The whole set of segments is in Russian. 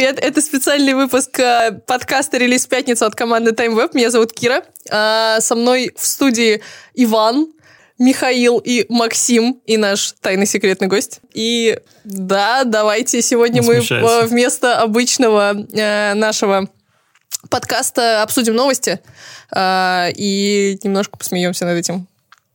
привет! Это специальный выпуск э, подкаста «Релиз в пятницу» от команды Time Web. Меня зовут Кира. А, со мной в студии Иван, Михаил и Максим, и наш тайный секретный гость. И да, давайте сегодня мы э, вместо обычного э, нашего подкаста обсудим новости э, и немножко посмеемся над этим.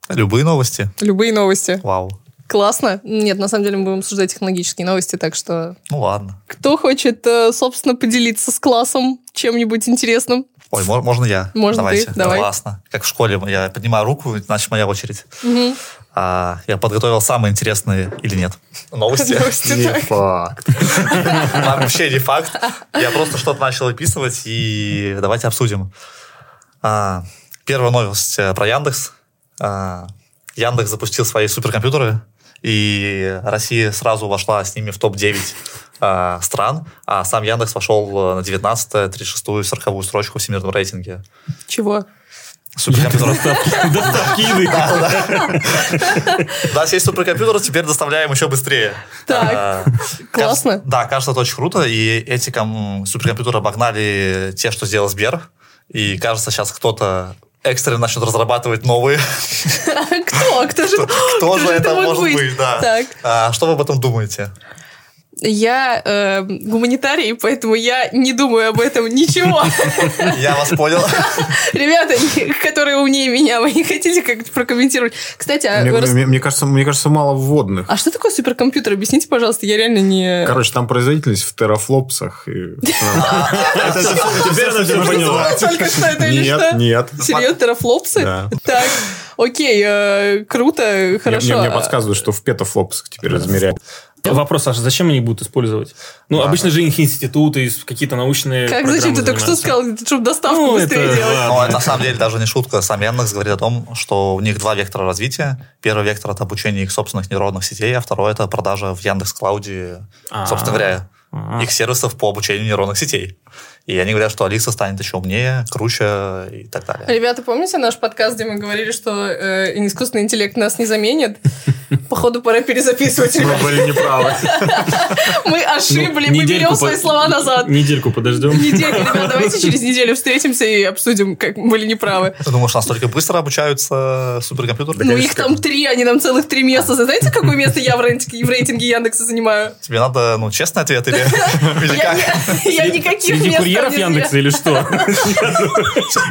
Любые новости. Любые новости. Вау. Классно. Нет, на самом деле мы будем обсуждать технологические новости, так что Ну ладно. кто хочет, э, собственно, поделиться с классом чем-нибудь интересным? Ой, мо- можно я? Можно Давайте. ты, давай. Классно. Как в школе, я поднимаю руку, значит, моя очередь. Мгм. А, я подготовил самые интересные или нет новости. Новости, Не так. факт. Вообще не факт. Я просто что-то начал описывать, и давайте обсудим. А, Первая новость э, про Яндекс. А, Яндекс запустил свои суперкомпьютеры, и Россия сразу вошла с ними в топ-9 а, стран, а сам Яндекс вошел э, на 19 36 40 строчку в всемирном рейтинге. Чего? Суперкомпьютеров. Доставки еды. У нас есть суперкомпьютер, теперь доставляем еще быстрее. Так, А, классно. Да, кажется, это очень круто. И эти ком- суперкомпьютеры обогнали те, что сделал Сбер. И кажется, сейчас кто-то экстренно начнет разрабатывать новые. Кто? Кто же? Кто же это может быть? Да. Так. А, Что вы об этом думаете? Я э, гуманитарий, поэтому я не думаю об этом ничего. Я вас понял. Ребята, которые умнее меня, вы не хотите как-то прокомментировать? Кстати, а, Мне, кажется, мне кажется, мало вводных. а что такое суперкомпьютер? Объясните, пожалуйста, я реально не... Короче, там производительность в терафлопсах. Теперь она всё поняла. Только что это или Нет, что? нет. Серьезно, терафлопсы? Так, окей, э, круто, хорошо. Мне мне подсказывают, что в петафлопсах теперь измеряют. Вопрос, Саша, зачем они будут использовать? Ну, Ладно. обычно же их институты, из- какие-то научные Как зачем ты только что занимаются. сказал, чтобы доставку Ну, быстрее это- делать? Но это на самом деле даже не шутка. Сам Яндекс говорит о том, что у них два вектора развития. Первый вектор – это обучение их собственных нейронных сетей, а второй – это продажа в Яндекс Клауде, А. собственно говоря, А. их сервисов по обучению нейронных сетей. И они говорят, что Алиса станет еще умнее, круче и так далее. Ребята, помните наш подкаст, где мы говорили, что э, искусственный интеллект нас не заменит? Походу, пора перезаписывать, Мы были неправы. Мы ошибли, мы берем недельку свои слова назад. Недельку подождем. Неделю, ребят, давайте через неделю встретимся и обсудим, как мы были неправы. Ты думаешь, настолько быстро обучаются суперкомпьютеры? Ну, их там три, они нам целых три места. Знаете, какое место я в рейтинге, Яндекса занимаю? Тебе надо, ну, честный ответ или, я никаких Среди курьеров Яндекса или что?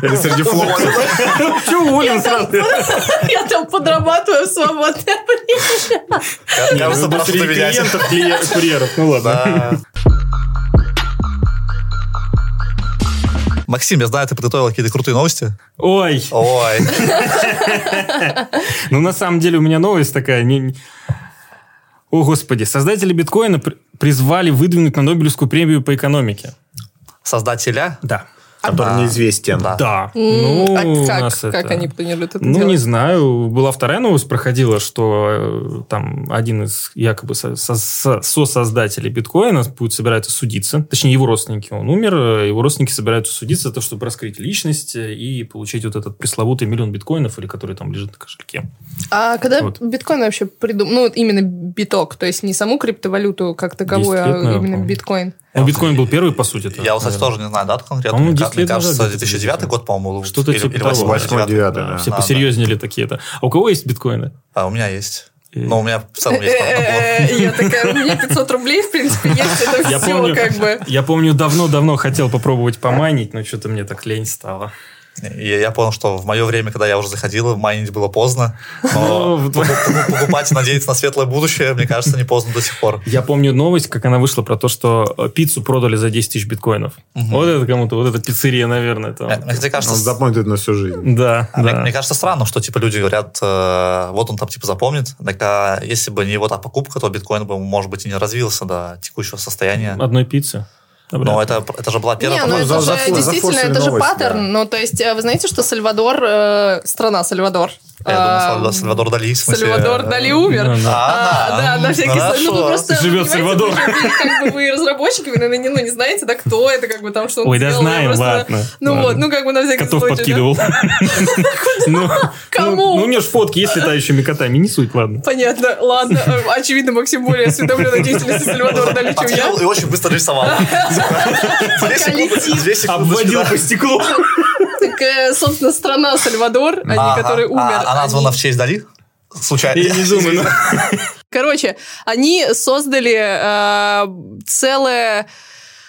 Или среди флопсов. Че уволен сразу? Я там подрабатываю в свободное время. Кажется, менять. клиентов, клиент- курьеров. Ну ладно. Максим, я знаю, ты подготовил какие-то крутые новости. Ой, Ой, ну на самом деле у меня новость такая. О, господи. Создатели биткоина при- призвали выдвинуть на Нобелевскую премию по экономике. Создателя. Да. Который неизвестен. Да. Да. Ну, а у как, нас как это- они планируют это Ну, делать? не знаю. Была вторая новость, проходила, что э, там один из якобы со- со- со- сосоздателей биткоина будет собираться судиться. Точнее, его родственники. Он умер, э, его родственники собираются судиться за то, чтобы раскрыть личность э, и получить вот этот пресловутый миллион биткоинов, или который там лежит на кошельке. А когда Вот. биткоин вообще придумал? Ну, вот именно биток, то есть не саму криптовалюту как таковую, 10 лет, а наверное, именно по-моему. биткоин. Ну, биткоин был первый, по сути. Я, кстати, тоже не знаю дату конкретно. Мне 10 ка- Мне лет назад кажется, где-то 2009 где-то. год, по-моему. Что-то типа того. 8 девятый, Да, да. все Да, посерьезнее такие-то. А у кого есть биткоины? А у меня есть. И- Ну, у меня в целом есть Я такая, у меня 500 рублей, в принципе, есть, это все как бы. я помню, давно-давно хотел попробовать поманить, но что-то мне так лень стало. И я понял, что в мое время, когда я уже заходил, майнить было поздно. Ну, Но покуп- покупать и надеяться на светлое будущее, мне кажется, не поздно до сих пор. Я помню новость, как она вышла про то, что э, пиццу продали за 10 тысяч биткоинов. Вот это кому-то, вот эта пиццерия, наверное. Там. Мне Он запомнит на всю жизнь. Да, А Мне, да. мне кажется странно, что типа люди говорят, э, вот он там типа запомнит. Так а если бы не его та покупка, то биткоин бы, может быть, и не развился до текущего состояния. Одной пиццы. Но это, это же была первая Не, ну это за- же за- действительно, зафорсили это же новость, паттерн. да. Ну, то есть, э, вы знаете, что Сальвадор, э, страна Сальвадор. Я думал, Сальва- Сальвадор Дали, в смысле... Сальвадор э, Дали умер. Да, да. А, да, на всякий случай. Ну, вы хорошо. просто, Живет Сальвадор. Как бы вы разработчики, вы, наверное, не, ну, не знаете, да, кто это, как бы там, что он Ой, да сделал. Я знаем, просто- ладно. Ну вот, ну как бы на всякий Котов случай. да. подкидывал. Ну, Кому? Ну, у нее же фотки есть с летающими котами, не суть, ладно. Понятно, ладно. Э, Очевидно, Максим более осведомлен о деятельности Сальвадора Дали, чем я. И очень быстро рисовал. Обводил по стеклу. Так, э, собственно, страна Сальвадор, а не Ага. который умер. А а названа они- в честь Дали? Случайно. Я не думаю. Короче, они создали э, целое...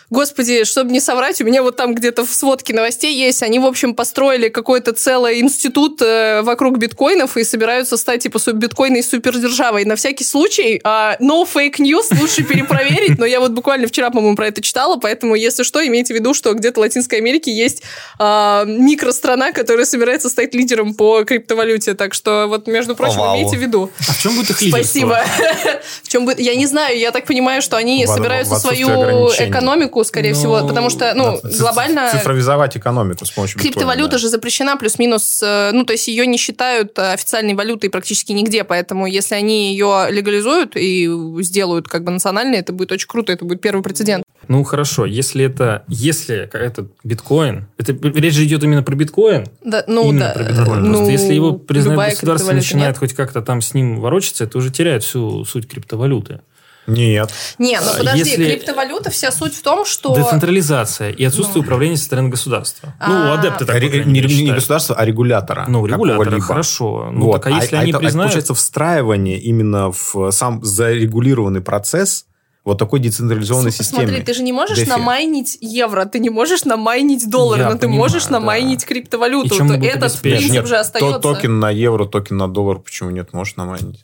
Господи, чтобы не соврать, у меня вот там где-то в сводке новостей есть. Они, в общем, построили какой-то целый институт э, вокруг биткоинов и собираются стать, типа, биткоинной супердержавой. На всякий случай, а, no fake news, лучше перепроверить, но я вот буквально вчера, по-моему, про это читала, поэтому, если что, имейте в виду, что где-то в Латинской Америке есть а, микространа, которая собирается стать лидером по криптовалюте. Так что, вот, между прочим, вау. имейте в виду. А в чем будет их лидерство? Спасибо. В чем будет? Я не знаю, я так понимаю, что они собираются свою ограничений. Экономику, скорее Ну, всего, потому что, ну, Ци- глобально Цифровизовать экономику с помощью криптовалюта биткоина, да. же запрещена плюс-минус, э, ну, то есть ее не считают э, официальной валютой практически нигде, поэтому если они ее легализуют и сделают как бы национальной, это будет очень круто, это будет первый прецедент. Ну, хорошо, если это... Если этот биткоин... Это речь же идет именно про биткоин. Да, ну, именно да. про биткоин. ну, Просто если его признает любая государство начинает нет. хоть как-то там с ним ворочаться, это уже теряет всю суть криптовалюты. Нет. Не, ну А, подожди, если- криптовалюта, вся суть в том, что... Децентрализация и отсутствие Ну. управления со стороны государства. А. Ну, адепты так, Ре- не, не государства, а регулятора. Ну, регулятора, хорошо. Ну, Вот. так, а если они это, признают... получается встраивание именно в сам зарегулированный процесс вот такой децентрализованной Слушай, системе. Смотри, ты же не можешь DeFi. намайнить евро, ты не можешь намайнить доллары, Я но ты понимаю, можешь да. намайнить криптовалюту. И чем То этот принцип Нет, же то- остается. токен на евро, токен на доллар, почему нет? Можешь намайнить.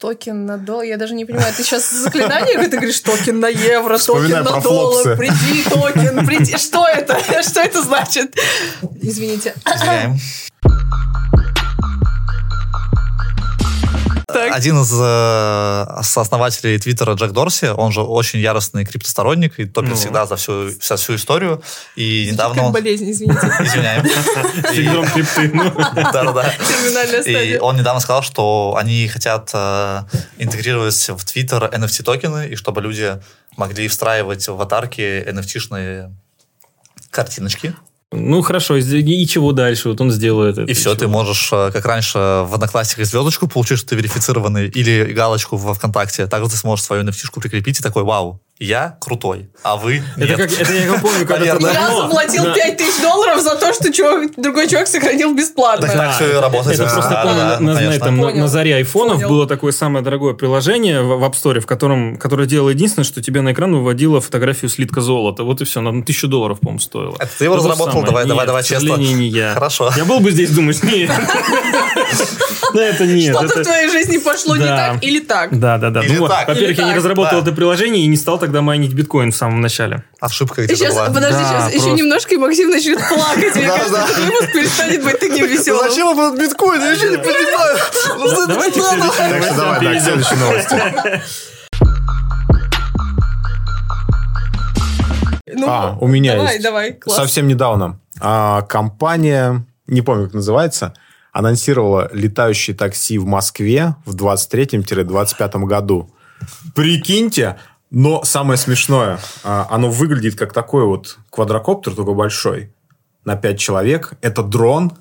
Токен на доллар. Я даже не понимаю, ты сейчас заклинание какое-то говоришь, токен на евро, токен на доллар, флопсы. приди, токен, приди. Что это? Что это значит? Извините. Извиняем. Так. Один из э, сооснователей Твиттера Джек Дорси, он же очень яростный криптосторонник и топит Ну. всегда за всю, вся всю историю. И недавно Как он... болезнь, извините. Извиняем. Синдром крипты. ну. Да-да-да. И он недавно сказал, что они хотят э, интегрировать в Twitter NFT-токены, и чтобы люди могли встраивать в аватарки NFT-шные картиночки. Ну, хорошо, и чего дальше? Вот он сделает это. И все, ты чего? можешь, э, как раньше, в Одноклассниках звездочку получить, что ты верифицированный, или галочку во ВКонтакте. Также ты сможешь свою nft прикрепить и такой, вау, я крутой, а вы Это, нет. как, это я как помню, когда Наверное. Я заплатил Да. 5000 долларов за то, что чувак- другой чувак сохранил бесплатно. Так, так и работает. Это просто помню, да, на, заре айфонов Понял. было такое самое дорогое приложение в, в App Store, в котором, которое делало единственное, что тебе на экран выводило фотографию слитка золота. Вот и все, на тысячу долларов, по-моему, стоило. Это ты его разработал? самое. Давай, давай, давай честно. не я. Хорошо. Я был бы здесь, думаешь, нет. Да, это нет. Что-то в твоей жизни пошло не так или так. Да, да, да. Ну так, во-первых, я не так, разработал это приложение и не стал тогда майнить биткоин в самом начале. Ошибка где-то Сейчас, была. подожди, Да, сейчас еще просто. немножко, и Максим начнет плакать. Мне кажется, да. этот выпуск перестанет быть таким веселым. он этот биткоин? Я еще не понимаю. Ну, Давайте к следующей давай, к новости. Ну, А, у меня давай, есть. Давай, класс. Совсем недавно а, компания, не помню, как называется, анонсировала летающие такси в Москве в 23-25 году. Прикиньте, но самое смешное, а, оно выглядит как такой вот квадрокоптер, только большой, на 5 человек. Это дрон.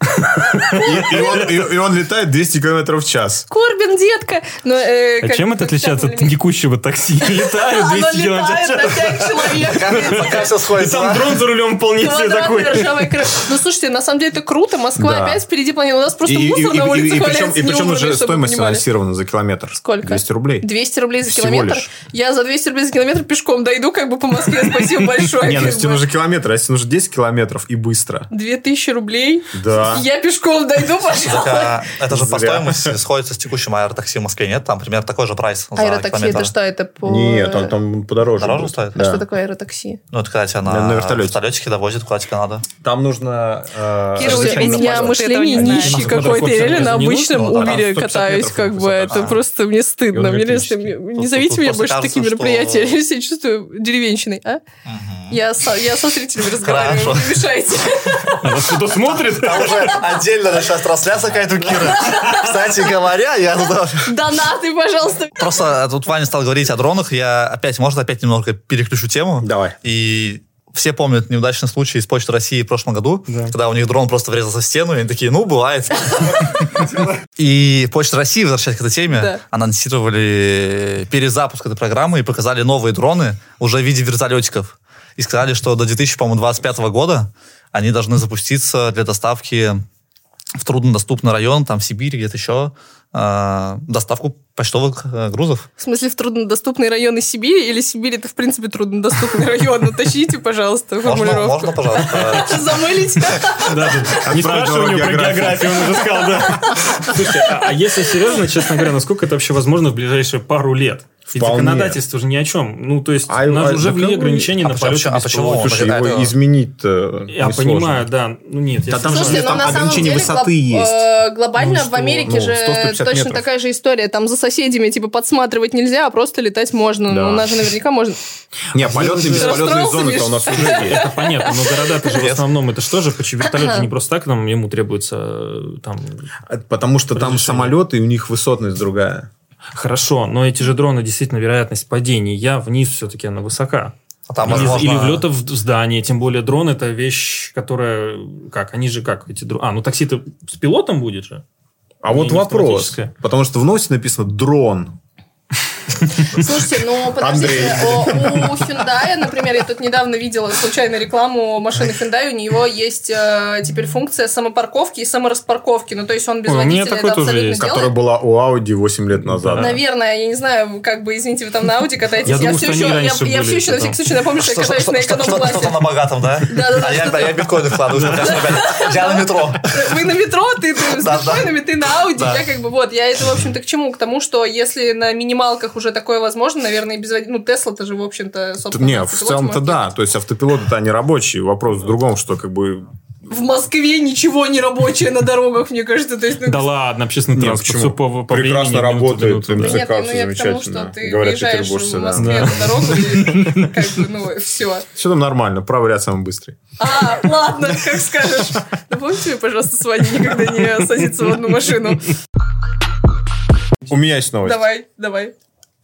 И, и он, и- и он летает 200 км в час. Корбин, детка. Но, э, А чем это отличается от текущего такси? Летают Оно 200 км в летает час. 5 человек. Пока все И сходится. там дрон за рулем вполне себе такой. Ну, слушайте, на самом деле это круто. Москва опять впереди планеты. У нас просто И, и- мусор и- на и- улице и причем, валяется и причем уже стоимость анонсирована за километр. Сколько? 200 рублей. 200 рублей за километр. Я за 200 рублей за километр пешком дойду, как бы по Москве. Спасибо большое. Не, ну бы. нужно километр, а если нужно 10 километров и быстро. 2000 рублей. Да. Я пешком дойду, Так, пожалуйста. а, это же по стоимости сходится с текущим аэротакси в Москве, нет? Там примерно такой же прайс за Аэротакси километр. это что? Это по... Нет, он там подороже. Дороже будет. стоит? А Да. что такое аэротакси? Ну, это когда тебя на, На- вертолете. вертолетике довозят, куда тебе надо. Там нужно... э, Кира, у меня мышление нищий какой-то. Я реально на Не обычном да, Убере 150 катаюсь, как бы. Это просто мне стыдно. Мне Не зовите меня больше такие мероприятия. Я себя чувствую деревенщиной. А? Я со зрителями разговариваю, не мешайте. А вас кто-то смотрит? Там уже отдельно началась трансляция какая-то у Киры. Кстати говоря, я. Донаты, пожалуйста. Просто тут Ваня стал говорить о дронах. Я опять, можно опять немного переключу тему? Давай. И все помнят неудачный случай из Почты России в прошлом году, Да. когда у них дрон просто врезался в стену, и они такие, ну, бывает. И Почта России, возвращаясь к этой теме, анонсировали перезапуск этой программы и показали новые дроны уже в виде вертолетиков. И сказали, что до 2025 года они должны запуститься для доставки в труднодоступный район, там в Сибири, где-то еще, э, доставку почтовых э, грузов. В смысле, в труднодоступные районы Сибири? Или Сибирь это, в принципе, труднодоступный район? Уточните, пожалуйста, формулировку. можно, пожалуйста? Замылить? Да. Не спрашивай у него про географию. он уже сказал, да. Слушайте, а, а если серьезно, честно говоря, насколько это вообще возможно в ближайшие пару лет? Вполне. законодательство же ни о чем. Ну, то есть, А- у нас а уже ввели ограничения а на почему- полеты а почему? беспилотников. Слушай, это- его изменить-то Я несложно. понимаю, да. Ну, нет, я Да там же Слушайте, там но на самом ограничение деле высоты глоб- есть. э, глобально Ну, в Америке ну, же 150 точно метров. такая же история. Там за соседями типа подсматривать нельзя, а просто летать можно. Да. Ну, у нас же наверняка можно. Не, полетные Ты бесполетные зоны-то Миш? у нас уже есть. Это понятно, но города-то же в основном это что же, почему вертолет же не просто так нам ему требуется э, там Потому что там самолеты, и у них высотность другая. Хорошо, но эти же дроны действительно вероятность падения вниз все-таки она высока. А Там, или, возможно, или влета в здание, тем более дрон это вещь, которая как они же как эти дроны. А ну такси-то с пилотом будет же. А вот Не вопрос. Потому что в носе написано дрон. Слушайте, ну подождите, у Hyundai, например, я тут недавно видела случайно рекламу машины Hyundai, у него есть э, теперь функция самопарковки и самораспарковки. Ну, то есть он без водителя это тоже абсолютно. Которая была у Audi 8 лет назад. Наверное, я не знаю, как бы, извините, вы там на Ауди катаетесь. Я думаю, все еще, я, все еще на всякий случай напомню, что я Что- катаюсь что- на эконом-классе. Что-то на богатом, да? Да-да-да, А я я биткоины вкладываю. Я на метро. Вы на метро, ты, с биткоинами, ты на Ауди. Да. Я как бы, вот, я это, в общем-то, к чему? К тому, что если на минималках уже такое возможно, наверное, и без водителя. Ну, Тесла-то же, в общем-то, собственно, Не, в целом-то да. То есть автопилоты-то они рабочие. Вопрос в другом, что как бы... В Москве ничего не рабочее на дорогах, мне кажется. То есть, ну, Да ладно, общественный Не, транспорт почему? все по, по Прекрасно работает, минута, да. МЦК. Нет, ну я к тому, замечательно, что ты говорят петербуржцы, в. Москве Да. на дорогу, и как бы, ну, все. Все там нормально. Правый ряд самый быстрый. А, ладно, как скажешь. Напомните мне, пожалуйста, с вами никогда не садиться в одну машину. У меня есть новость. Давай, давай.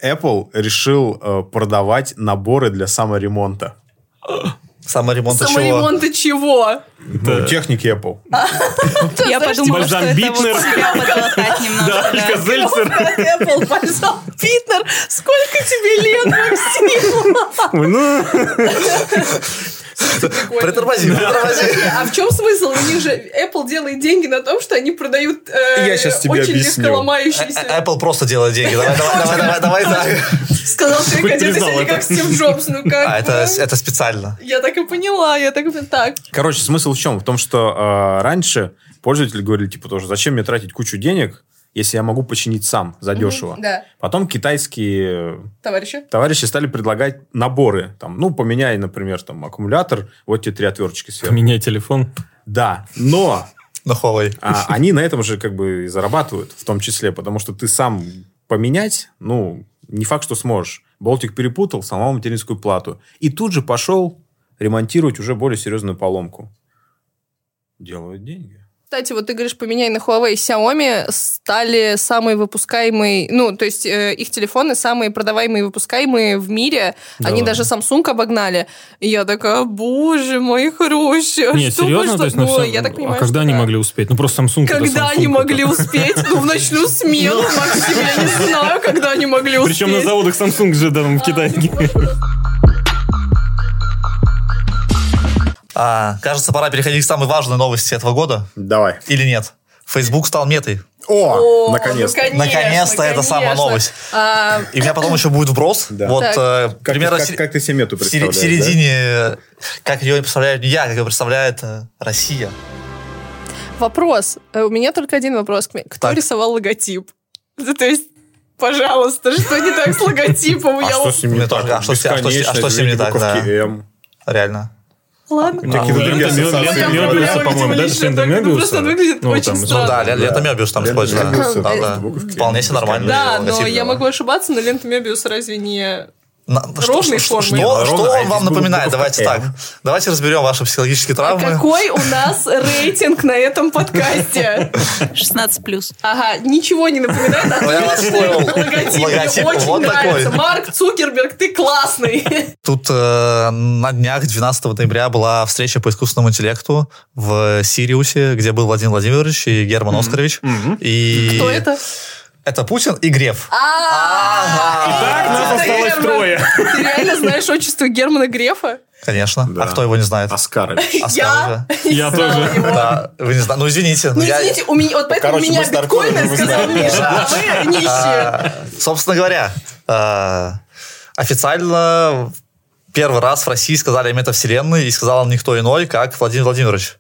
Apple решил э, продавать наборы для саморемонта. Саморемонт чего? Саморемонта чего? Ну, техники Apple. Я подумала, Бальзам что это вот немножко. Да. Алька-Зельцер. Apple, бальзам, Питнер. Сколько тебе лет, Максим? Ну. Притормози, притормози. Подожди, а в чем смысл? У них же Apple делает деньги на том, что они продают э, Я щас тебе очень легко ломающиеся. Э, Apple просто делает деньги. Давай, давай, давай, давай, давай. Сказал человек, одетый сегодня это. как Стив Джобс. Ну как? А это, специально. Я так и поняла, я так и. Так. Короче, смысл в чем? В том, что э, раньше пользователи говорили, типа, тоже, зачем мне тратить кучу денег, если я могу починить сам задешево. Да, Потом китайские товарищи. товарищи стали предлагать наборы. Там, ну, поменяй, например, там, аккумулятор, вот тебе три отверточки сверху. Поменяй телефон. Да, но На Huawei. а, они на этом же как бы и зарабатывают, в том числе, потому что ты сам поменять, ну, не факт, что сможешь. Болтик перепутал, сломал материнскую плату. И тут же пошел ремонтировать уже более серьезную поломку. Делают деньги. Кстати, вот ты говоришь, поменяй на Huawei. Xiaomi стали самые выпускаемые, ну, то есть э, их телефоны самые продаваемые и выпускаемые в мире. Да Они ладно. даже Samsung обогнали. И я такая, боже мой хороший, а Нет, что серьезно? что?» То есть Ну, всем- я так А понимаю, когда что они да. могли успеть? Ну, просто Samsung Когда Samsung, они могли успеть? Ну, в ночную смену, Максим, я не знаю, когда они могли успеть. Причем на заводах Samsung же там в Китае. А, кажется, пора переходить к самой важной новости этого года. Давай. Или нет? Facebook стал метой. О, О, наконец-то. ну, конечно, Наконец-то это самая конечно. новость. А, И у меня потом еще будет вброс. Да. Вот Так. э, Как, примерно как- как ты себе мету представляешь? в середине, как ее представляю не я, как ее представляет э, Россия. Вопрос. Э, У меня только один вопрос. Кто Так. рисовал логотип? Ну, То есть, пожалуйста, что не так с логотипом? А Я что с ним не Мне так? а что с- а а что с ним не так, да. буковки Ладно. Какие-то А, другие лента ассоциации. Проблема, по-моему, да? ну, Мёбиуса? просто он выглядит Ну, очень там, странно. Ну да, ле- лента Мебиус там использована. Вполне себе нормально. Да, но я могу ошибаться, но лента Мебиус разве не На- Ровной что, формы. что- ну, что ровно, а он вам напоминает? Давайте так. Давайте разберем ваши психологические А травмы. какой у нас рейтинг на этом подкасте? 16 плюс. Ага, ничего не напоминает. Ну, Отличный логотип. Очень нравится. Марк Цукерберг, ты классный. Тут э, на днях 12 ноября была встреча по искусственному интеллекту в Сириусе, где был Владимир Владимирович и Герман Оскарович. И Кто это? Это Путин и Греф. Так, нас осталось трое. Ты реально знаешь отчество Германа Грефа? Конечно. Да. А кто его не знает? Оскарович. Оскар Я. Я тоже. Да, вы не знаете. Ну, извините. Ну, я- извините, у меня, вот поэтому у меня биткоины сказал. Миша, а вы нищие. А, Собственно говоря, э, официально первый раз в России сказали о метавселенной, и сказал никто иной, как Владимир Владимирович.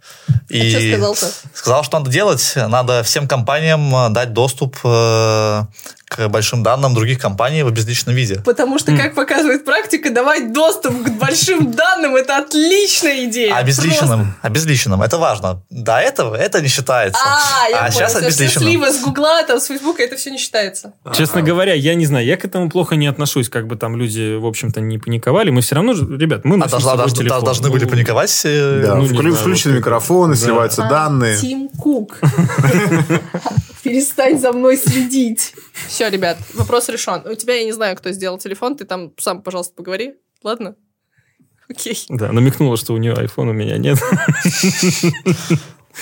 И А что сказал-то? Сказал, что надо делать. Надо всем компаниям э, дать доступ э, к большим данным других компаний в безличном виде. Потому что, как показывает практика, давать доступ к большим данным – это отличная идея. Обезличенным. Обезличенным. Это важно. До этого это не считается. А, я сейчас все обезличенным. сливы с Гугла, там, с Фейсбука, это все не считается. Честно говоря, я не знаю, я к этому плохо не отношусь, как бы там люди, в общем-то, не паниковали. Мы все равно, же- ребят, мы А должна- должны, телефон. должны были Ну, паниковать. э, Да, Ну, знаю, включены микрофоны, Да. сливаются данные. Тим Кук. Перестань за мной следить. Все, ребят, вопрос решен. У тебя, я не знаю, кто сделал телефон, ты там сам, пожалуйста, поговори. Ладно? Окей. Да, намекнула, что у нее iPhone, у меня нет.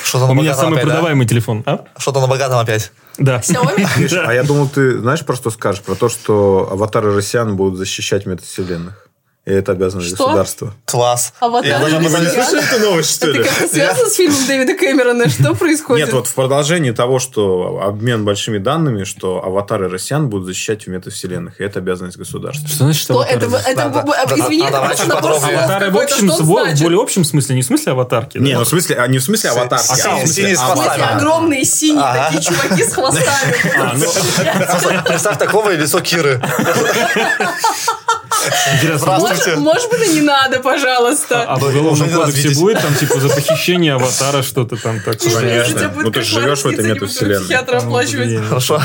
Что-то У на меня богатом самый опять, да? продаваемый телефон. А? Что-то на богатом опять. Да. Xiaomi? А я думал, ты знаешь, про что скажешь? Про то, что аватары россиян будут защищать метавселенных. И это обязанность Что? государства. Класс. Аватар Я даже не слышали эту новость, что Это как-то связано с фильмом Дэвида Кэмерона? Что происходит? Нет, вот в продолжении того, что обмен большими данными, что аватары россиян будут защищать в метавселенных, и это обязанность государства. Что значит Что это? аватары? это Да, да. Извини, а это просто набор слов Аватары в общем, в более общем смысле, не в смысле аватарки. Не, да? ну в смысле, а не в смысле аватарки, а а в смысле хвостами. огромные синие такие чуваки с хвостами. А, ну, Представь- Представь такого и лицо Киры. интересно, Здравствуйте. Может быть, и не надо, пожалуйста. а в Ну, уголовном уже не кодексе будет там типа за похищение аватара что-то там такое? Если Конечно. Ну, ты же живешь в этой метавселенной. психиатра Ну, оплачивать. Хорошо.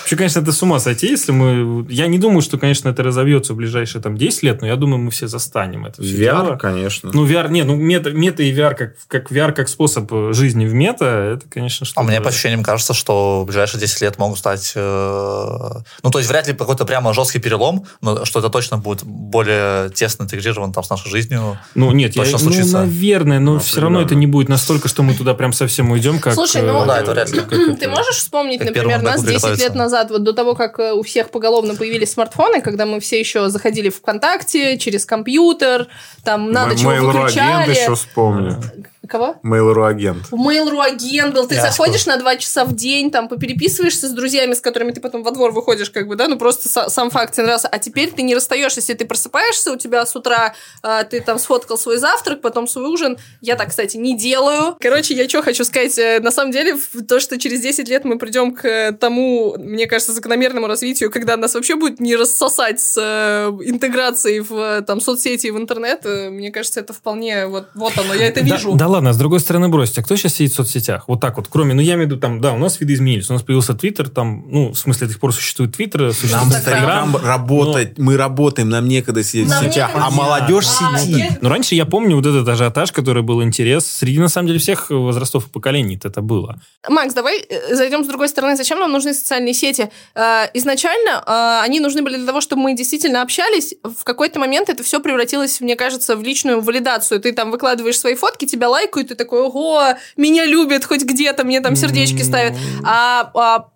Вообще, конечно, это с ума сойти, если мы... Я не думаю, что, конечно, это разовьется в ближайшие там 10 лет, но я думаю, мы все застанем это все VR, дело. конечно. Ну, VR, не, ну, мета, мета и VR как, как VR как способ э, жизни в мета, это, конечно, что А мне по ощущениям кажется, что в ближайшие 10 лет могут стать... э, Ну, то есть вряд ли какой-то прямо жесткий перелом, но что это точно будет более тесно интегрировано там с нашей жизнью. Ну, нет, я, точно ну, случится. наверное, но Ну, все равно это не будет настолько, что мы туда прям совсем уйдем, как... Слушай, ну, э, да, это вряд ли. Ты можешь вспомнить, например, нас таку 10 лет приготовиться. назад, вот до того, как э, у всех поголовно появились смартфоны, когда мы все еще заходили в ВКонтакте через компьютер, там надо чего выключали. еще вспомню. Кого? Mail.ru агент. Mail.ru агент был, ты Ясно. заходишь на два часа в день, там, попереписываешься с друзьями, с которыми ты потом во двор выходишь, как бы, да, ну, просто са- сам факт тебе нравился. А теперь ты не расстаешься, если ты просыпаешься, у тебя с утра а, ты там сфоткал свой завтрак, потом свой ужин. Я так, кстати, не делаю. Короче, я что хочу сказать, э, на самом деле, то, что через 10 лет мы придем к э, тому, мне кажется, закономерному развитию, когда нас вообще будет не рассосать с э, интеграцией в э, там соцсети и в интернет, э, мне кажется, это вполне вот, вот оно, я это Да- вижу. Да, ладно, с другой стороны бросьте. А кто сейчас сидит в соцсетях? Вот так вот, кроме, ну я имею в виду, там, да, у нас виды изменились. У нас появился Твиттер, там, ну, в смысле, до сих пор существует Твиттер, существует Нам Инстаграм. Работать, мы работаем, нам некогда сидеть Нам в сетях, а молодежь А, сидит. я- Но раньше я помню вот этот ажиотаж, который был интерес среди, на самом деле, всех возрастов и поколений это было. Макс, давай э, зайдем с другой стороны. Зачем нам нужны социальные сети? Э, Изначально э, они нужны были для того, чтобы мы действительно общались. В какой-то момент это все превратилось, мне кажется, в личную валидацию. Ты там выкладываешь свои фотки, тебя лайкают, ты такой, ого, меня любят хоть где-то, мне там сердечки ставят. А, а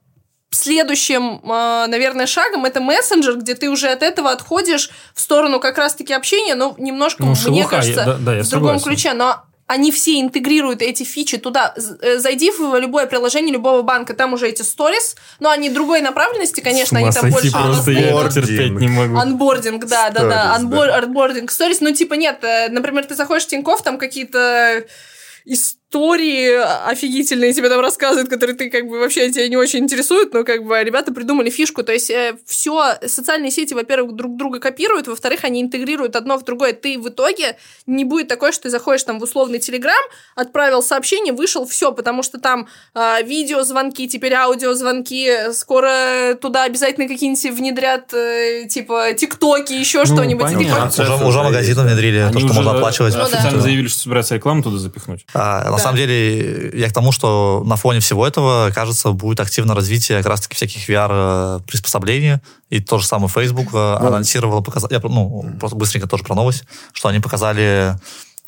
следующим, э, наверное, шагом это мессенджер, где ты уже от этого отходишь в сторону как раз-таки общения, но немножко, Ну, мне шелуха, кажется, я- да- да, я в другом согласен. ключе. Но они все интегрируют эти фичи туда. Э, Зайди в любое приложение любого банка, там уже эти сторис, но они другой направленности, конечно, они там больше... просто я терпеть не могу. Анбординг, да, да, да, анбординг, сторис, ну, типа, нет, э, например, ты заходишь в Тинькофф, там какие-то ис- истории офигительные тебе там рассказывают, которые ты как бы вообще тебя не очень интересуют, но как бы ребята придумали фишку. То есть э, все социальные сети, во-первых, друг друга копируют, во-вторых, они интегрируют одно в другое. Ты в итоге не будет такое, что ты заходишь там в условный Телеграм, отправил сообщение, вышел, все, потому что там э, видеозвонки, теперь аудиозвонки, скоро туда обязательно какие-нибудь внедрят, э, типа, тиктоки, еще Ну, что-нибудь. Понятно. Уже, уже магазины внедрили то, Они что уже можно оплачивать. Ну да. официально заявили, что собираются рекламу туда запихнуть. А, на Да. Самом деле, я к тому, что на фоне всего этого, кажется, будет активное развитие как раз-таки всяких VR-приспособлений. И то же самое Facebook э, анонсировал, показал, я, ну, просто быстренько тоже про новость, что они показали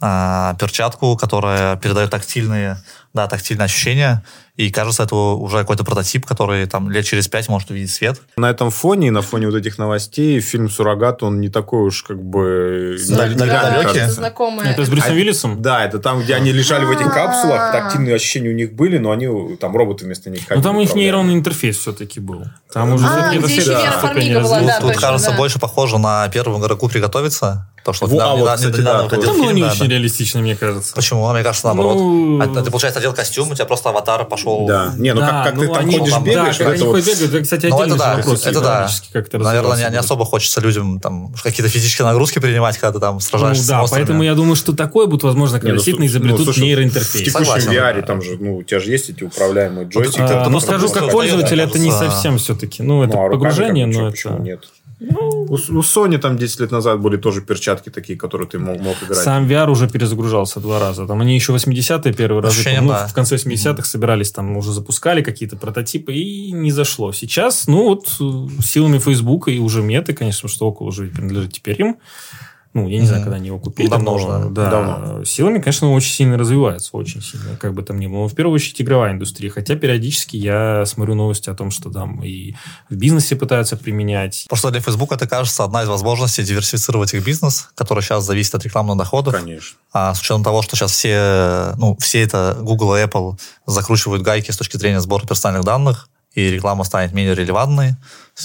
а, перчатку, которая передает тактильные, да, тактильные ощущения. И кажется, это уже какой-то прототип, который там лет через пять может увидеть свет. На этом фоне, на фоне вот этих новостей, фильм «Суррогат», он не такой уж как бы... Да, да, далекий. знакомые. Это с Брюсом А- Уиллисом? Да, это там, где они лежали в этих А. капсулах, тактильные ощущения у них были, но они там роботы вместо них Ну, там у них нейронный интерфейс все-таки был. Там уже А, всё-таки это все- Тут, кажется, больше похоже на первому игроку приготовиться. То, что Во, а вот, кстати, недавно да, выходил Там было фильм, не да, очень да. реалистично, мне кажется. Почему? Мне кажется, наоборот. Ну, А ты, получается, одел костюм, у тебя просто аватар пошел. Да. Не, ну Да, как, как ну, ты там они- ходишь, там- бегаешь, да, вот они это вот- бегают, это, кстати, Ну, отдельный это да, вопрос, это да. технологически как это Наверное, не, не особо хочется людям там какие-то физические нагрузки принимать, когда ты там Ну, сражаешься с да, монстрами. поэтому я думаю, что такое будет возможно, когда ну, действительно слушай, изобретут ну, слушай, В нейроинтерфейс. текущем. VR там же, ну, у тебя же есть эти управляемые джойстики. А, ну, скажу, как пользователь, это не совсем все-таки. Ну, это Ну, а погружение, но это... нет? У, у Sony там 10 лет назад были тоже перчатки такие, которые ты мог, мог играть. Сам VR уже перезагружался два раза. Там они еще 80-е первый раз, ну, да. в конце 80-х собирались, там уже запускали какие-то прототипы, и не зашло. Сейчас, ну, вот э, силами Фейсбука и уже меты, конечно, что около уже принадлежит теперь им. Ну, я не знаю, когда они его купили. Давно но, уже, да. да. Давно. Силами, конечно, он очень сильно развивается, очень сильно, как бы там ни было. Но в первую очередь игровая индустрия. Хотя периодически я смотрю новости о том, что там и в бизнесе пытаются применять. Просто для Facebook это, кажется, одна из возможностей диверсифицировать их бизнес, который сейчас зависит от рекламных доходов. Конечно. А с учетом того, что сейчас все, ну, все это Google и Apple закручивают гайки с точки зрения сбора персональных данных, и реклама станет менее релевантной,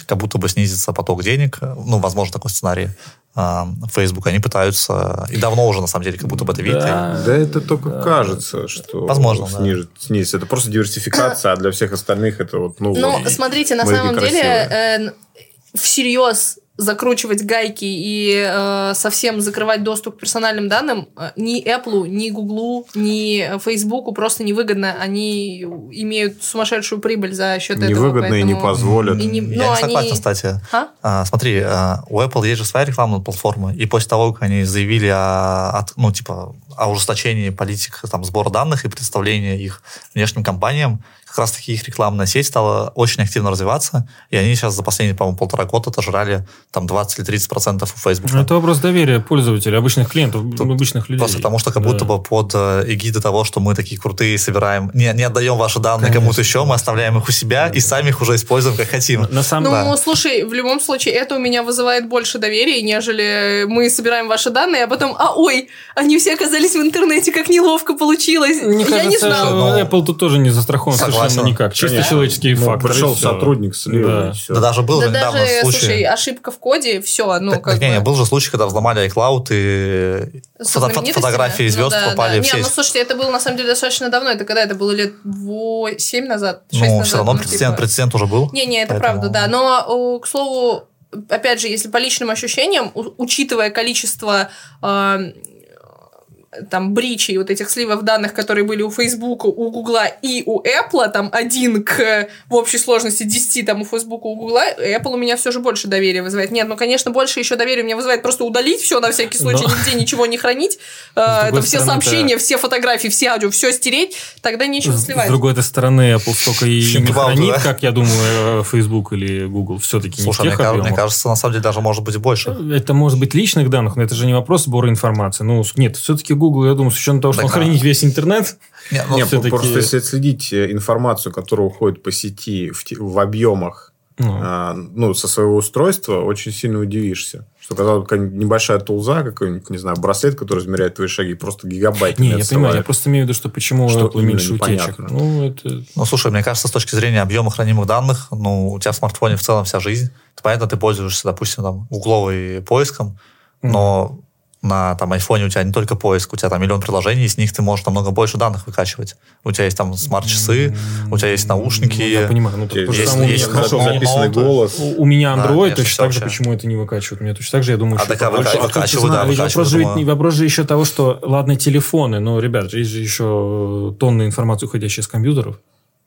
как будто бы снизится поток денег, ну, возможно, такой сценарий. А, Facebook, они пытаются, и давно уже, на самом деле, как будто бы это видите. Да это только кажется, что Возможно, да. снижит, снизится. Это просто диверсификация, а для всех остальных это вот, ну, Ну, вот, смотрите, на самом деле, э, всерьез закручивать гайки и э, совсем закрывать доступ к персональным данным э, ни Apple, ни Google, ни Facebook просто невыгодно. Они имеют сумасшедшую прибыль за счет этого. невыгодно и не позволят. И не- Я ну, не согласен, они- кстати. А? А, смотри, а, у Apple есть же своя рекламная платформа, и после того, как они заявили о, от- ну, типа, о ужесточении политик там, сбора данных и представления их внешним компаниям, как раз-таки их рекламная сеть стала очень активно развиваться, и они сейчас за последние, по-моему, полтора года отожрали там 20 или 30 процентов у Facebook. Ну, Это вопрос доверия пользователей, обычных клиентов, Тут обычных людей. Просто потому, что как Да. будто бы под э, эгидой того, что мы такие крутые, собираем, не, не отдаем ваши данные Конечно, кому-то еще, мы оставляем их у себя и сами их уже используем как хотим. На самом Ну, Да. слушай, в любом случае, это у меня вызывает больше доверия, нежели мы собираем ваши данные, а потом, а ой, они все оказались в интернете, как неловко получилось. Мне Я кажется, не знала. но- Apple тут тоже не застрахован Согласен. совершенно никак. Чисто Конечно. человеческие Ну, факторы. пришел сотрудник слева, Да. и все. Да даже был Да же недавно даже, случай. слушай, ошибка в коде, все, ну, Так, как не, не, бы... был же случай, когда взломали iCloud и фото- фотографии Ну звезд да, попали да. в Не, сеть. ну слушайте, это было на самом деле достаточно давно. Это когда это было лет 7 назад? 6 Ну, назад, все равно ну, прецедент, типа. прецедент уже был. Не-не, это Поэтому- правда, да. Но, к слову, опять же, если по личным ощущениям, учитывая количество э, там бричей, вот этих сливов данных, которые были у Facebook, у Гугла и у Apple, там один к в общей сложности 10 там у Facebook, у Гугла, Apple у меня все же больше доверия вызывает. Нет, ну, конечно, больше еще доверия у меня вызывает просто удалить все на всякий случай, Но- нигде ничего не хранить, э, другой там все стороны, сообщения, все фотографии, все аудио, все стереть, тогда нечего сливать. с другой стороны, Apple столько и не хранит, как, я думаю, э, Facebook или Google. Все-таки не Слушай, мне, кажется, на самом деле даже может быть и больше. Это может быть личных данных, но это же не вопрос сбора информации. Ну, нет, все-таки Google, я думаю, с учетом того, что Так, он а- хранит весь интернет, Не, ну, Не, всё-таки- просто если отследить э, информацию, которая уходит по сети в, в объемах, ну, а, ну, со своего устройства, очень сильно удивишься. Что, казалось бы, какая-нибудь небольшая тулза, какой-нибудь, не знаю, браслет, который измеряет твои шаги, просто гигабайт. не, я понимаю, я просто имею в виду, что почему Что Apple меньше утечек. Ну, это... Ну, слушай, мне кажется, с точки зрения объема хранимых данных, ну, у тебя в смартфоне в целом вся жизнь. Понятно, ты пользуешься, допустим, там, угловой поиском, но на там айфоне у тебя не только поиск, у тебя там миллион приложений, из них ты можешь намного больше данных выкачивать. У тебя есть там смарт-часы, у тебя есть наушники. Ну, я понимаю. Ну, Есть- есть меня- хорошо, записанный голос. У у меня Да, Android конечно, точно так же, почему это не выкачивают? У меня точно так же, я думаю, А что так, а побольше. выка- тут, выкачивают, знаешь, да, ведь выкачивают, вопрос, же, ведь думаю. вопрос же еще того, что, ладно, телефоны, но, ребят, есть же еще тонны информации, уходящей с компьютеров.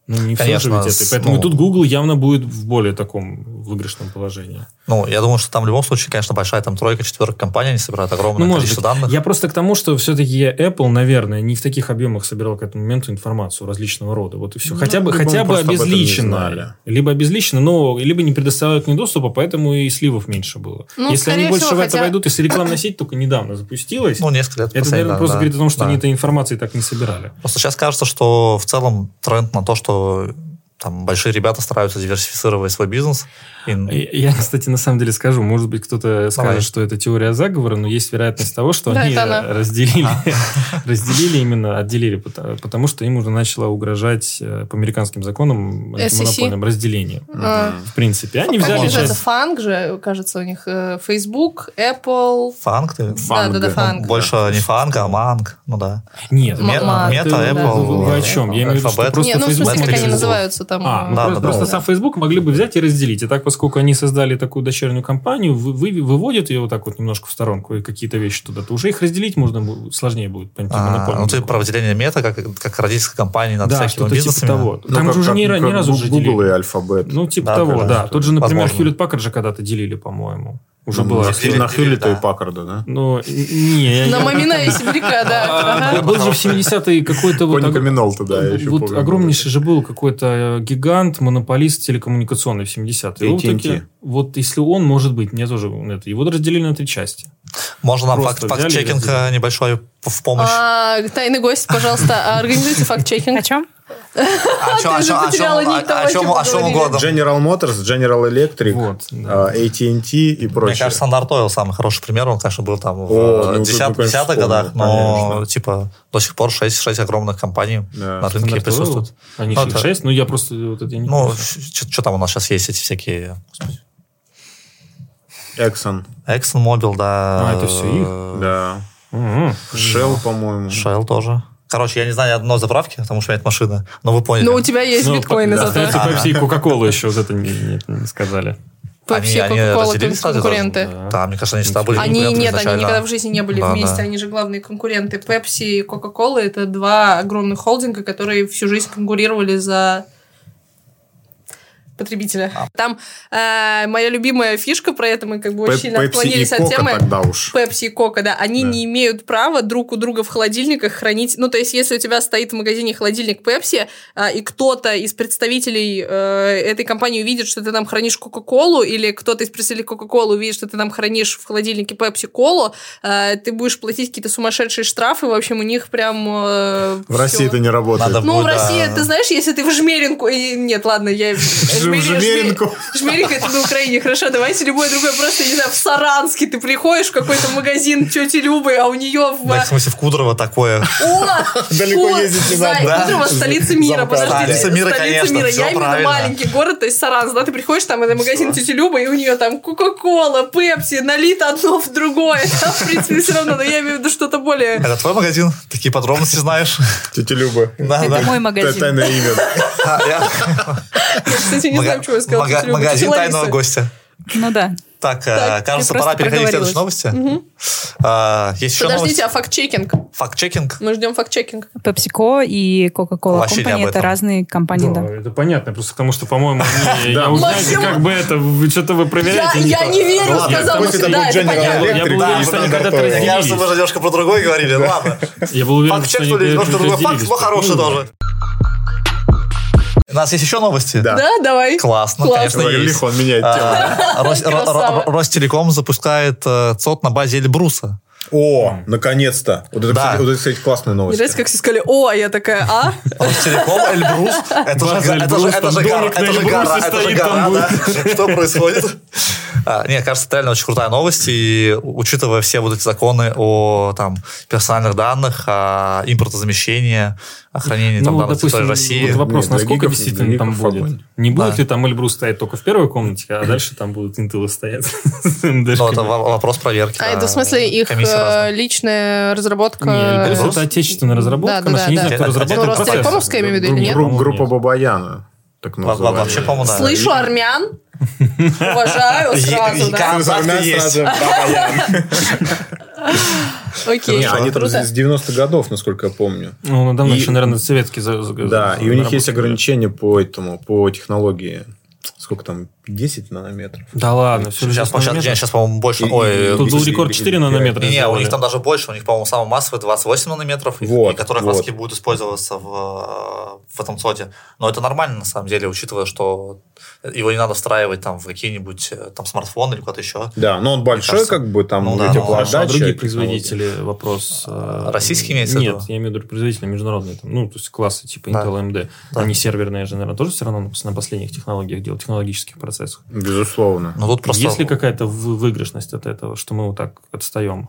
Ну, не все же Конечно, ведь это. Поэтому ну- и тут Google явно будет в более таком выигрышном положении. Ну, я думаю, что там в любом случае, конечно, большая там тройка, четверка компаний, они собирают огромное Ну, может количество быть. данных. Я просто к тому, что все-таки Apple, наверное, не в таких объемах собирал к этому моменту информацию различного рода. Вот и все. Ну, хотя бы, хотя бы обезличенно. Либо обезличенно, но либо не предоставляют к ней доступа, поэтому и сливов меньше было. Ну, Если они больше всего, в это хотя- войдут, если рекламная сеть только недавно запустилась, Ну, несколько лет. это, наверное, да, просто да. говорит о том, что Да. они этой информации так не собирали. Просто сейчас кажется, что в целом тренд на то, что там большие ребята стараются диверсифицировать свой бизнес. Я, кстати, на самом деле скажу, может быть, кто-то скажет, Давай. что это теория заговора, но есть вероятность того, что Да, они это разделили, разделили именно, отделили, пото- потому что им уже начало угрожать э, по американским законам SEC. антимонопольным разделение. А. В принципе, они Как взяли называется? часть... Фанк же, кажется, у них э, Facebook, Apple. Фанк ты? Да, да, да, Ну, фанк. Больше не фанк, а манг. Ну да. Нет, это- Мета, это- Apple, вы- о чем? Я имею в виду, что просто Не, ну в Facebook смысле, как они называются там. А, э, ну, просто, сам Facebook могли бы взять и разделить. И так, поскольку они создали такую дочернюю компанию, вы, вы- выводят ее вот так вот немножко в сторонку и какие-то вещи туда, то уже их разделить можно сложнее будет по А, ну ты про выделение мета, как, как родительской компании над Да, всякими что-то типа бизнесами. того. Ну, Там как- же уже как- ни, ра- ни как разу уже Google и делили. Alphabet. Ну, типа Да, того, да. Тот же, например. Хьюлит Паккард же когда-то делили, по-моему. Уже Ну, была на- Хьюлита да. и Паккарда, да? Ну, не, На Мамина и Сибиряка, да. Ага. Был же в 70-е какой-то вот... Коника ог- Минолта, да, я еще вот огромнейший же был какой-то гигант, монополист телекоммуникационный в 70-е. Вот, AT&T. таки- вот если он, может быть, мне тоже это, его разделили на три части. Можно нам факт-чекинг э, небольшой в помощь? А, Тайный гость, пожалуйста, организуйте факт-чекинг. А а а а- того, о чем о чем угодно. General Motors, General Electric, Вот, да. а, AT&T и Мне прочее. кажется, Standard Oil самый хороший пример. Он, конечно, был там в О, э, тут, 10 ну, конечно, 10-х годах, но, конечно. типа, до сих пор 6, 6 огромных компаний Да. на рынке присутствуют. Oil? Они Ну, же это- 6, ну я просто вот это я не Ну, что там у нас сейчас есть эти всякие... господи, Exxon, ExxonMobil, да. А, это всё их? э, да. Мгм. Shell, по-моему. Shell тоже. Короче, я не знаю ни одной заправки, потому что у меня нет машины. Но вы поняли. Но у тебя есть Ну, биткоины да, зато. Остается Pepsi и Coca-Cola еще вот это не, не- не сказали. Пепси Кока-Кола конкуренты. Да. Да, мне кажется, они всегда были Они нет, они никогда в жизни не были Да, вместе, да. они же главные конкуренты. Пепси и Кока-Кола это два огромных холдинга, которые всю жизнь конкурировали за потребителя. А. Там э, моя любимая фишка про это, мы как бы Пеп- очень сильно отклонились от темы. тогда уж. Пепси и Кока, да, они Да. не имеют права друг у друга в холодильниках хранить. Ну, то есть, если у тебя стоит в магазине холодильник Пепси, а, и кто-то из представителей э, этой компании увидит, что ты там хранишь Кока-Колу, или кто-то из представителей Кока-Колы увидит, что ты там хранишь в холодильнике Пепси-Колу, э, ты будешь платить какие-то сумасшедшие штрафы. В общем, у них прям... э, В всё. России это не работает. Надо Ну, в будет, да. России, ты знаешь, если ты в Жмеринку... и- Нет, ладно, я... Жмери- Жмеринку. Жмеринка это на Украине, хорошо, давайте любой другой, просто, не знаю, в Саранске ты приходишь в какой-то магазин тети Любы, а у нее в... Да, в смысле, в Кудрово такое. О, Далеко о, ездить не надо. Кудрово, столица мира, подождите. Столица мира, конечно, Я именно маленький город, то есть Саранс, да, ты приходишь, там это магазин тети Любы, и у нее там Кока-Кола, Пепси, налито одно в другое, там, в принципе, все равно, но я имею в виду что-то более... Это твой магазин? Такие подробности знаешь? Тетя Люба. Да, Это да. мой магазин. Тайное имя. Кстати, не знаю, почему я сказала. Магазин тайного гостя. Ну да. Так, Так, э, кажется, я пора переходить к следующей новости. А, Есть еще Подождите, а факт-чекинг? Факт-чекинг. Мы ждем факт-чекинг. PepsiCo и Coca-Cola Вообще не Company это разные компании, Да, да. это понятно, просто потому что, по-моему, они- я Максим- как бы это, что-то вы Я, проверяете. я то. не верю, сказал да, это понятно. Я был уверен, что они когда-то кажется, разделились. немножко про другое говорили. Ладно. Я был уверен, что Факт-чек, они что ли, немножко другой факт, но хороший Ну, тоже. У нас есть еще новости? Да. Да, давай. Классно, Классно. конечно, есть. Лихо он меняет тему. А. Ро- Ростелеком запускает э, ЦОД на базе Эльбруса. О, наконец-то. Вот это, Да. кстати, вот это, кстати, классная новость. нравится, как все сказали, о, а я такая, а? Ростелеком, Эльбрус. Это же гора, это же гора, это же стоит, там гора. Что происходит? А, не, кажется, это реально очень крутая новость, и учитывая все вот эти законы о там, персональных данных, о импортозамещении, о хранении там, Ну, данных допустим, территории России. вот вопрос, Нет, насколько гигов- действительно для там гигов будет? огонь. Не будет Да. ли там Эльбрус стоять только в первой комнате, а дальше там будут интелы стоять Ну, это вопрос проверки. А да. это в смысле их э, личная разработка? Не, Эльбрус Эльбрус? это отечественная разработка, Да, да, наша, да, не да. знаю, кто Это разработал. Ростелекомовская, я имею в виду, или нет? Группа нет. Бабаяна. Так называемая. Вообще, по-моему, да. Слышу армян, уважаю сразу, да. Сразу. Окей, Не, они там с 90-х годов, насколько я помню. Ну, ну, давно И- еще, наверное, советский Да, и у них есть ограничения по этому, по технологии. Сколько там? 10 нанометров. Да ладно, все Сейчас, сейчас, сейчас, по-моему, больше... И- Ой, и- Тут был рекорд и- 4 и- нанометра. Не, не, у них там даже больше. У них, по-моему, самый массовый 28 нанометров, и- Вот, и которые как вот. раз будут использоваться в, в этом ЦОДе. Но это нормально, на самом деле, учитывая, что его не надо встраивать там в какие-нибудь э, там смартфоны или куда-то еще. Да, но он большой, кажется. как бы, там Ну да, эти Хорошо, а другие производители вопрос... э, Российские имеется Нет, я имею в виду производители международные. Там, ну, то есть классы типа Да. Intel, AMD. Да. Они серверные же, наверное, тоже все равно на последних технологиях делают, технологических процессах. Безусловно. Ну, тут просто Есть ли какая-то вы- выигрышность от этого, что мы вот так отстаем?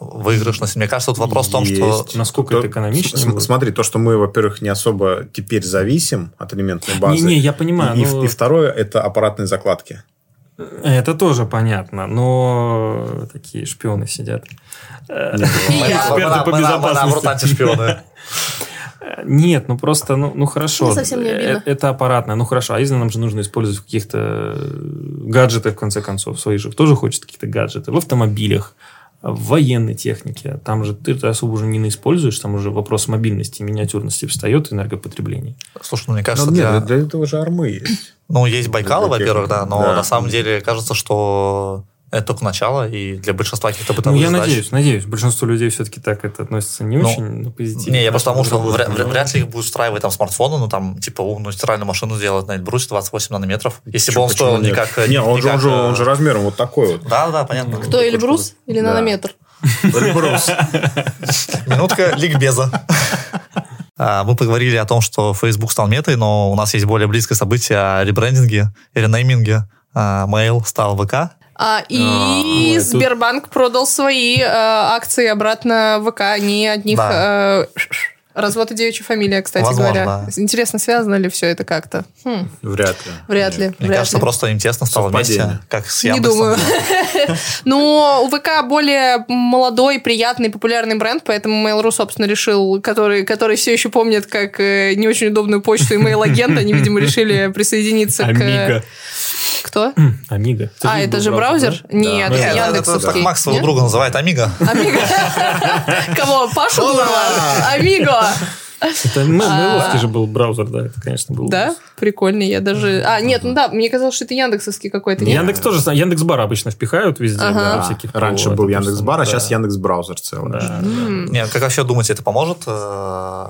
выигрышность. Мне кажется, тут вопрос в том, что... Есть. Насколько это экономично С- будет? Смотри, то, что мы, во-первых, не особо теперь зависим от элементной базы. Не-не, я понимаю, И, но- и второе, это аппаратные закладки. Это тоже понятно, но такие шпионы сидят. Эксперты по мы- мы- мы наоборот безопасности. Нет, ну просто, ну, ну хорошо. Мне совсем не обидно. Э, Это аппаратное. Ну хорошо, а если нам же нужно использовать в каких-то э, гаджетах, в конце концов, свои же тоже хочет какие-то гаджеты, в автомобилях, в военной технике. Там же ты это особо уже не используешь, там уже вопрос мобильности, миниатюрности встает, энергопотребления. Слушай, ну мне Ну, кажется, нет, для... для этого же армы есть. Ну, есть Байкалы, Для во-первых, да, но да. на самом деле кажется, что это только начало, и для большинства каких-то Ну, бытовых я задач. надеюсь, надеюсь. Большинство людей все-таки так это относится не Ну, очень ну, позитивно. Не, я просто потому, что вряд, вряд- но- ли их будут встраивать там смартфоны, ну там типа умную стиральную машину сделать на Эльбрусе 28 нанометров. Если бы он стоил не нет? как... Не, он, же, он, же, э, он же размером вот такой вот. Да, да, понятно. Кто, Эльбрус или Да. нанометр? Эльбрус. Минутка ликбеза. А, Мы поговорили о том, что Facebook стал метой, но у нас есть более близкое событие о ребрендинге, ренейминге. А, Mail стал ВК. А, и тут- Сбербанк продал свои э, акции обратно в ВК. Они от них... э, развод и девичья фамилия, кстати Возможно, говоря. да. Интересно, связано ли все это как-то? Хм, Вряд ли. вряд ли. Мне вряд кажется, ли. просто им тесно стало Совпадение. вместе, как с Не Яндексом. думаю. Ну, у ВК более молодой, приятный, популярный бренд, поэтому Mail.ru, собственно, решил, который, который все еще помнит как э, не очень удобную почту email-агент, они, видимо, решили присоединиться Амиго. к... Кто? Амиго. А, это же браузер? Нет, Нет, это это- это Яндексовский. так Макс своего друга называет Амиго. Амиго. Кого? Пашу? Амиго. Это М- Мейловский же был браузер, да, это, конечно, был. Да? Прикольный, я даже... А, нет, ну да, мне казалось, что это Яндексовский какой-то. Яндекс тоже, Яндекс Бар обычно впихают везде. Всяких Раньше был это Яндекс самое, Бар, а сейчас Яндекс Браузер целый. Нет, как вообще думаете, это поможет э,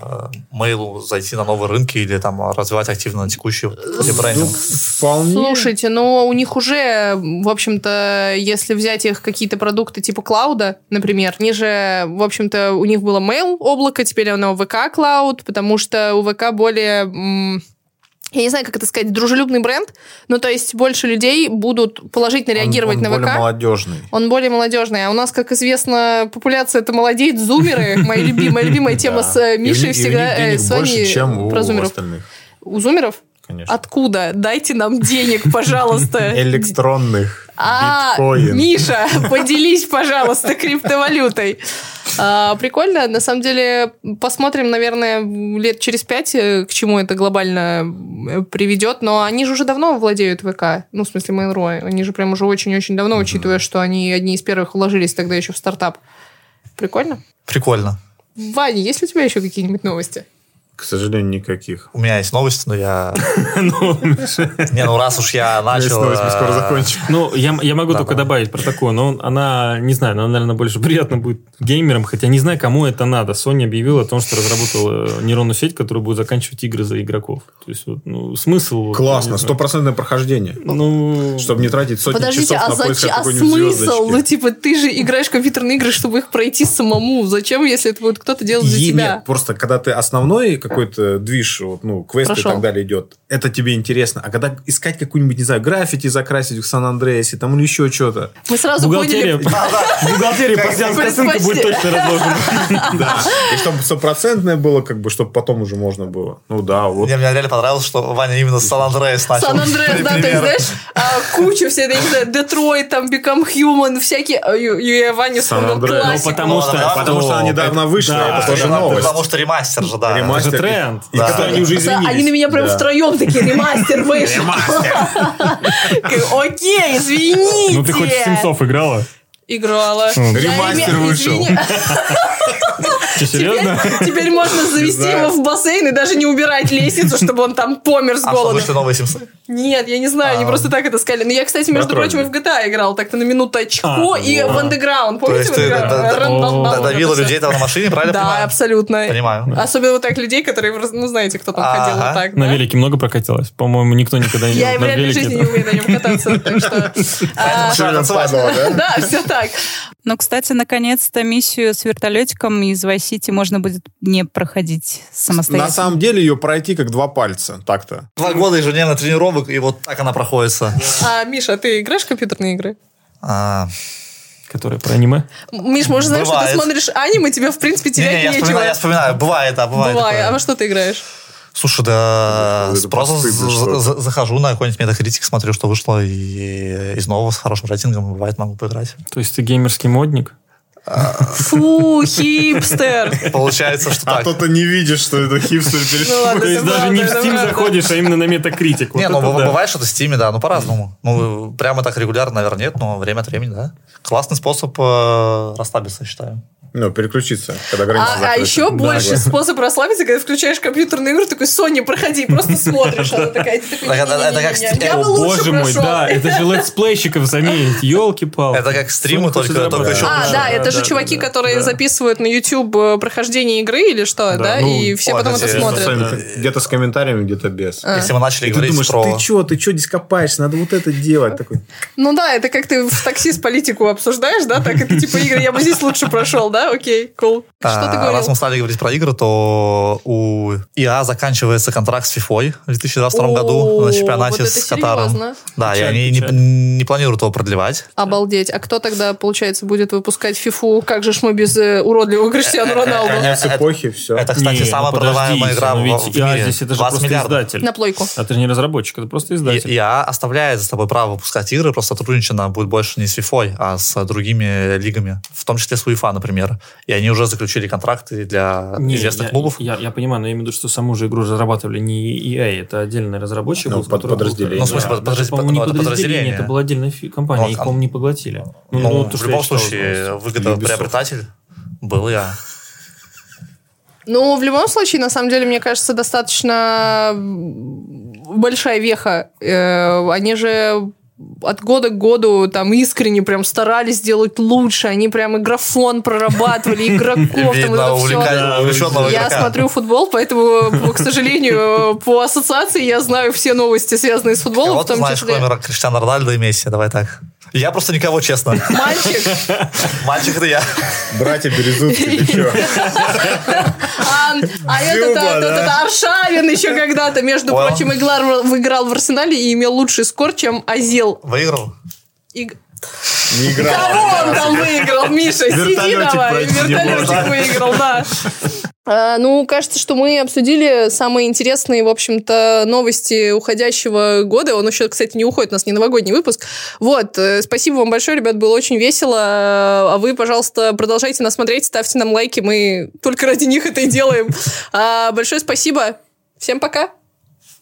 мейлу зайти на новые рынки или там развивать активно текущий ребрендинг? Вполне. Слушайте, ну у них уже, в общем-то, если взять их какие-то продукты типа клауда, например, они же, в общем-то, у них было mail облако, теперь оно ВК клауд, потому что у ВК более я не знаю, как это сказать, дружелюбный бренд, ну, то есть больше людей будут положительно реагировать он, он на более ВК. молодежный. Он более молодежный. А у нас, как известно, популяция это молодеет, зумеры. Моя любимая, любимая тема с э, Мишей всегда... э, с у про зумеров. остальных. У зумеров? Конечно. Откуда? Дайте нам денег, пожалуйста. Электронных. А, Биткоин. Миша, поделись, пожалуйста, криптовалютой. А, прикольно. На самом деле, посмотрим, наверное, лет через пять, э, к чему это глобально э, приведет. Но они же уже давно владеют ВК. Ну, в смысле, Mail.ru. Они же прям уже очень-очень давно, учитывая, что они одни из первых вложились тогда еще в стартап. Прикольно. Прикольно. Ваня, есть ли у тебя еще какие-нибудь новости? К сожалению, никаких. У меня есть новость, но я... Ну, Не, ну раз уж я Есть начал... новость, мы скоро э, закончим. Ну, я, я могу только добавить про такое, но она, не знаю, она, наверное, больше приятно будет геймерам, хотя не знаю, кому это надо. Sony объявила о том, что разработала нейронную сеть, которая будет заканчивать игры за игроков. То есть, ну, смысл... Классно, стопроцентное прохождение. Ну, Чтобы не тратить сотни часов а, на поиск а какой-нибудь смысл? Ну, типа, ты же играешь в компьютерные игры, чтобы их пройти самому. Зачем, если это будет кто-то делать за тебя? Нет, просто когда ты основной какой-то движ, вот, ну, квест Прошел. и так далее идет, это тебе интересно. А когда искать какую-нибудь, не знаю, граффити закрасить в Сан-Андреасе, там или еще что-то, Мы сразу Бухгалтерия, поняли... бухгалтерия пассианская ссылка будет точно разложена. да, и чтобы стопроцентное было, как бы, чтобы потом уже можно было. Ну да, вот. Мне, мне реально понравилось, что Ваня именно с Сан-Андреас начал. Сан-Андреас, да, примеры. знаешь, а, кучу все, я не знаю, Детройт, там, Become Human, всякие... а, я Ваня вспомнил Сан-Андреас. Ну, классику. потому что- Потому что она недавно вышла, это тоже Потому- новость. Потому что ремастер же, да. Ремастер. Это тренд. И Да. которые они уже Да, извинились. они на меня прям Да. втроем такие, ремастер вышел. Окей, извините. Ну, ты хоть в Симсов играла? Играла. Ремастер вышел. Что, серьезно? Теперь, теперь можно завести его в бассейн и даже не убирать лестницу, чтобы он там помер с А что, голода. новые Симсы? Нет, я не знаю, они А. просто так это сказали. Но я, кстати, между Про прочим, и в GTA играл так-то на минуточку А, и вот. в Underground. Помните ты давила людей там на машине, правильно Да, абсолютно. Понимаю. Особенно вот так людей, которые, ну, знаете, кто там ходил вот так. На велике много прокатилась? По-моему, никто никогда не Я в на реальной велике. жизни не умею на нем кататься, так что... а. Да, все так. Ну, кстати, наконец-то миссию с вертолетиком из Vice City можно будет не проходить самостоятельно. На самом деле ее пройти как два пальца, так-то. Два года ежедневно тренировок, и вот так она проходится. А, Миша, ты играешь в компьютерные игры? А, Которые про аниме. Миш, может, знаешь, что ты смотришь аниме, тебе, в принципе, терять Не-не, я нечего. вспоминаю, я вспоминаю. Бывает, да, бывает. Бывает. такое. А во что ты играешь? Слушай, да, Это просто постыдно, за- захожу на какой-нибудь метакритик, смотрю, что вышло, и из нового с хорошим рейтингом, бывает, могу поиграть. То есть ты геймерский модник? Фу, хипстер. Получается, что А так. то ты не видишь, что это хипстер Ну перешел. То есть даже не в Steam заходишь, а именно на Metacritic. Не, ну бывает, что-то в Стиме, да, ну по-разному. Ну, прямо так регулярно, наверное, нет, но время от времени, да. Классный способ э, расслабиться, считаю. Ну, переключиться, когда граница А, а еще Да. больше способ расслабиться, когда включаешь компьютерную игру, такой, Соня, проходи, просто смотришь. Она такая, это- как «Не-не-не-не, ст- я О, бы О, лучше боже мой, прошел». да, это же летсплейщиков заменить, елки-палки. Это как стримы, только, только еще А, да, это же да, чуваки, да, которые да. записывают на YouTube э, прохождение игры или что, да, ну, и все потом это смотрят. Где-то с комментариями, где-то без. А. Если мы начали говорить думаешь, про... ты что, ты что здесь копаешься? Надо вот это делать. Такой, Ну да, это как ты в такси с политику обсуждаешь, да, так это типа игры, я бы здесь лучше прошел, да, окей, cool. Что ты А, Раз говорил? мы стали говорить про игры, то у ИА заканчивается контракт с FIFA в 2022 году О, на чемпионате вот с Катаром. серьезно. Да, и Печаль, они не, печаль. не планируют его продлевать. Обалдеть. А кто тогда, получается, будет выпускать фифу? Как же ж мы без э, уродливого Криштиану Роналду? конец это- эпохи, все. Это, кстати, Не, самая ну продаваемая игра ну в, в EA мире. здесь это же 20 просто миллиардов. издатель. На плойку. Это же не разработчик, это просто И, издатель. ИА оставляет за тобой право выпускать игры, просто сотрудничано будет больше не с FIFA, а с другими лигами, в том числе с UEFA, например. И они уже заключили контракты для Не, известных я, клубов. Я, я понимаю, но я имею в виду, что саму же игру разрабатывали не EA, это отдельный разработчик. Ну, был, под- подразделение. Ну, в смысле, Да, под- даже, подраз- по-моему, не ну, это подразделение, это была отдельная фи- компания, Ну, их, а- по-моему, не поглотили. Ну, то, в что любом я читал случае, новости. выгодоприобретатель был я. Ну, в любом случае, на самом деле, мне кажется, достаточно большая веха. Э, Они же от года к году там искренне прям старались сделать лучше. Они прям и графон прорабатывали, игроков, там это все. Я смотрю футбол, поэтому, к сожалению, по ассоциации я знаю все новости, связанные с футболом, Кого в ты знаешь, кроме Рональдо и Месси? Давай так. Я просто никого, честно. Мальчик, Мальчик это я. Братья Березутские, ты чё? а, а этот, Аршавин еще когда-то, между прочим, играл, в- играл в Арсенале и имел лучший скор, чем Азил. Выиграл. Не играл. Кого он там выиграл, Миша? Сиди Вертолетик давай. Вертолетик выиграл, да. А, Ну, кажется, что мы обсудили самые интересные, в общем-то, новости уходящего года. Он еще, кстати, не уходит, у нас не новогодний выпуск. Вот, э, спасибо вам большое, ребят, было очень весело. А вы, пожалуйста, продолжайте нас смотреть, ставьте нам лайки, мы только ради них это и делаем. А, Большое спасибо. Всем пока.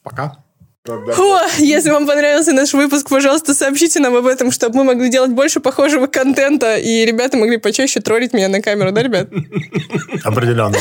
Пока. О, если вам понравился наш выпуск, пожалуйста, сообщите нам об этом, чтобы мы могли делать больше похожего контента, и ребята могли почаще троллить меня на камеру, да, ребят? Определенно.